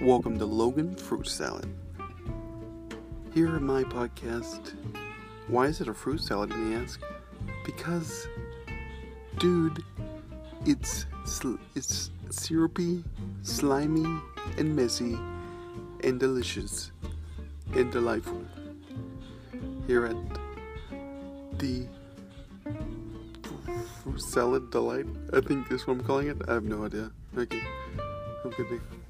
Welcome to Logan Fruit Salad. Here in my podcast, why is it a fruit salad, you may ask? Because, dude, it's sl- it's syrupy, slimy, and messy, and delicious, and delightful. Here at the Fruit Salad Delight, I think is what I'm calling it. I have no idea. Okay, have a good day.